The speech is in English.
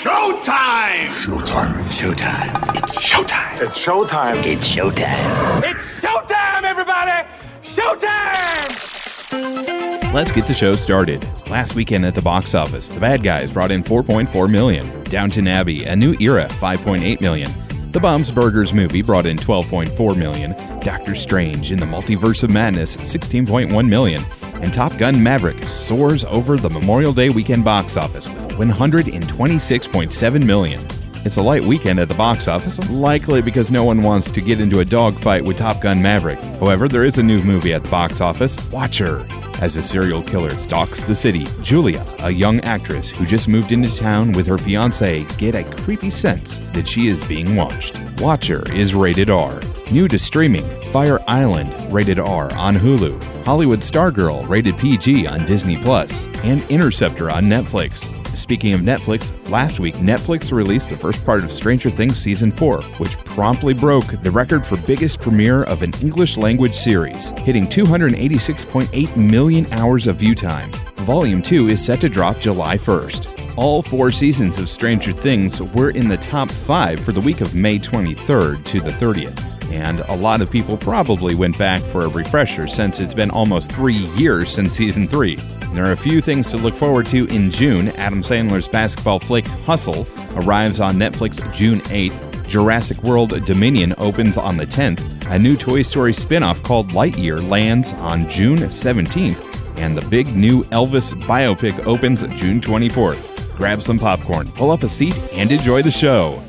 showtime! Showtime. Showtime. It's showtime. It's showtime. It's showtime. It's showtime, everybody! Showtime! Let's get the show started. Last weekend at the box office, The Bad Guys brought in 4.4 million. Downton Abbey: A New Era 5.8 million. The Bob's Burgers movie brought in 12.4 million. Doctor Strange in the Multiverse of Madness 16.1 million. And Top Gun Maverick soars over the Memorial Day weekend box office with 126.7 million. It's a light weekend at the box office, likely because no one wants to get into a dogfight with Top Gun Maverick. However, there is a new movie at the box office, Watcher. As a serial killer stalks the city, Julia, a young actress who just moved into town with her fiance, get a creepy sense that she is being watched. Watcher is rated R. New to streaming, Fire Island, rated R on Hulu, Hollywood Stargirl, rated PG on Disney Plus, and Interceptor on Netflix. Speaking of Netflix, last week Netflix released the first part of Stranger Things Season 4, which promptly broke the record for biggest premiere of an English language series, hitting 286.8 million hours of view time. Volume 2 is set to drop July 1st. All four seasons of Stranger Things were in the top five for the week of May 23rd to the 30th. And a lot of people probably went back for a refresher since it's been almost three years since season 3. There are a few things to look forward to in June. Adam Sandler's basketball flick Hustle arrives on Netflix June 8th. Jurassic World Dominion opens on the 10th. A new Toy Story spin off called Lightyear lands on June 17th. And the big new Elvis biopic opens June 24th. Grab some popcorn, pull up a seat, and enjoy the show.